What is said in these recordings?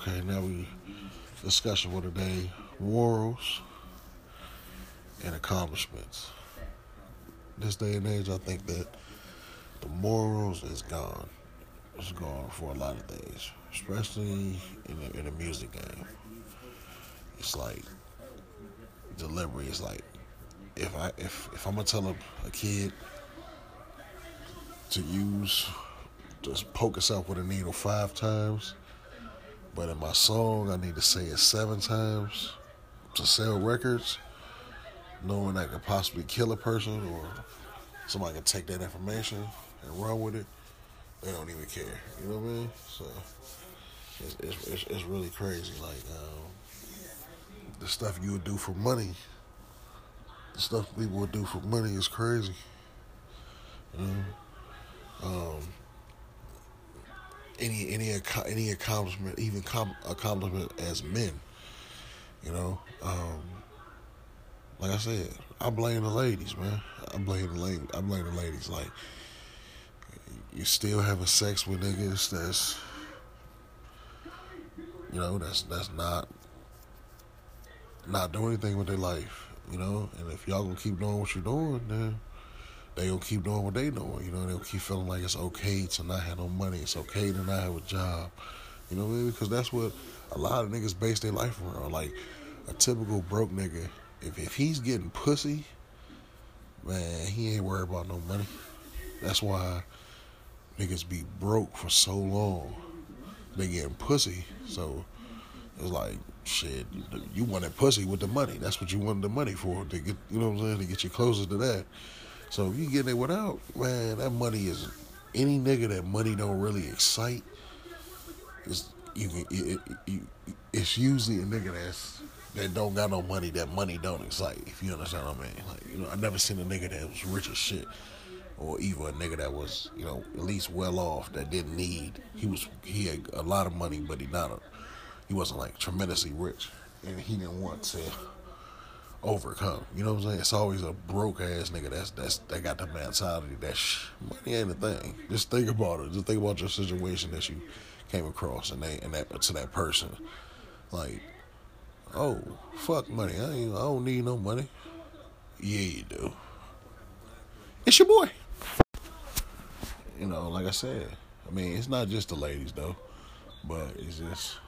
Okay, now we discussion for today: morals and accomplishments. This day and age, I think that the morals is gone. It's gone for a lot of things, especially in the, in the music game. It's like delivery. It's like if I if if I'm gonna tell a, a kid to use just poke yourself with a needle five times, but in my song I need to say it seven times to sell records, knowing that could possibly kill a person or somebody can take that information and run with it. They don't even care. You know what I mean? So it's it's, it's, it's really crazy. Like um, the stuff you would do for money, the stuff people would do for money is crazy. You know? Um, any any any accomplishment, even com- accomplishment as men, you know. Um, like I said, I blame the ladies, man. I blame the ladies. I blame the ladies. Like you still having sex with niggas that's, you know, that's that's not not doing anything with their life, you know. And if y'all gonna keep doing what you're doing, then they gonna keep doing what they doing. You know, they'll keep feeling like it's okay to not have no money. It's okay to not have a job. You know what I mean? Because that's what a lot of niggas base their life around. Like a typical broke nigga, if if he's getting pussy, man, he ain't worried about no money. That's why niggas be broke for so long. They getting pussy, so it's like shit. You wanted pussy with the money. That's what you wanted the money for to get. You know what I'm saying? To get you closer to that. So if you get it without, man, that money is any nigga that money don't really excite. Is you can it, it, it's usually a nigga that's that don't got no money that money don't excite. If you understand what I mean, like you know, I never seen a nigga that was rich as shit, or even a nigga that was you know at least well off that didn't need. He was he had a lot of money, but he not a he wasn't like tremendously rich, and he didn't want to overcome. You know what I'm saying? It's always a broke ass nigga that's that's that got the mentality that money ain't a thing. Just think about it. Just think about your situation that you came across and they and that to that person. Like, oh fuck money. I ain't, I don't need no money. Yeah, you do. It's your boy. You know, like I said. I mean, it's not just the ladies though, but it's just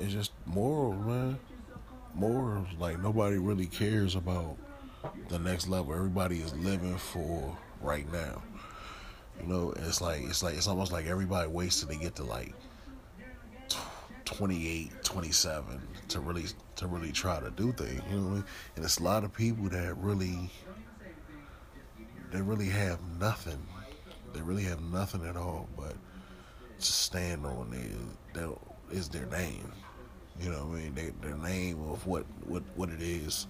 it's just moral, man more like nobody really cares about the next level. Everybody is living for right now. You know, it's like it's like it's almost like everybody waits till they get to like 28, 27 to really to really try to do things. You know what I mean? And it's a lot of people that really they really have nothing. They really have nothing at all but to stand on it is their name. You know what I mean? They, their name of what, what, what it is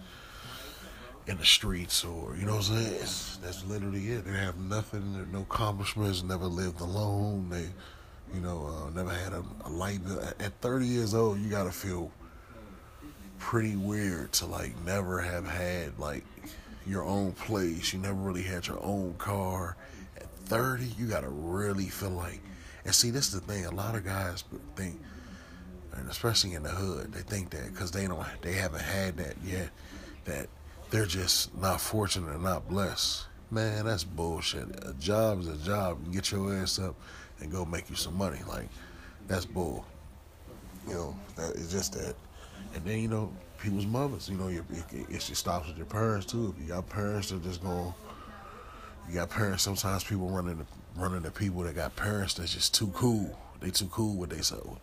in the streets or, you know what I'm saying? That's literally it. They have nothing, no accomplishments, never lived alone. They, you know, uh, never had a, a bill. At 30 years old, you got to feel pretty weird to like never have had like your own place. You never really had your own car. At 30, you got to really feel like, and see, this is the thing. A lot of guys think, and especially in the hood, they think that because they don't, they haven't had that yet, that they're just not fortunate or not blessed. Man, that's bullshit. A job is a job. You get your ass up and go make you some money. Like, that's bull. You know, that, it's just that. And then, you know, people's mothers, you know, it, it, it stops with your parents too. If you got parents that just going, you got parents, sometimes people run into, run into people that got parents that's just too cool. They too cool with so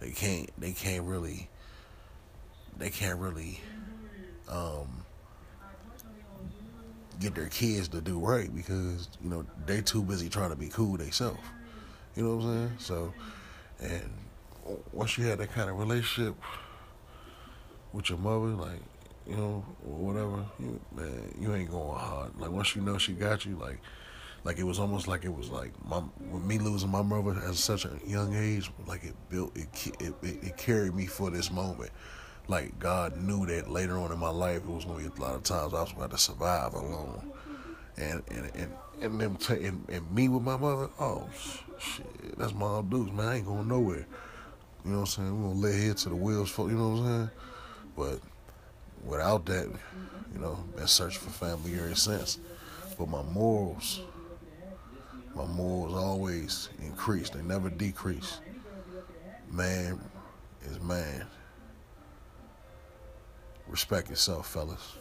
they can't they can't really they can't really um, get their kids to do right because you know they too busy trying to be cool themselves. You know what I'm saying? So, and once you have that kind of relationship with your mother, like you know, or whatever, you, man, you ain't going hard. Like once you know she got you, like, like it was almost like it was like my me losing my mother at such a young age. Like it built it it, it, it carried me for this moment. Like God knew that later on in my life it was going to be a lot of times I was going to survive alone. And and and and them t- and, and me with my mother. Oh shit, that's my dudes, man. I ain't going nowhere. You know what I'm saying? We're gonna lay here to the wheels for you know what I'm saying? But without that, you know, been searching for family ever since. But my morals my morals always increase, they never decrease. Man is man. Respect yourself, fellas.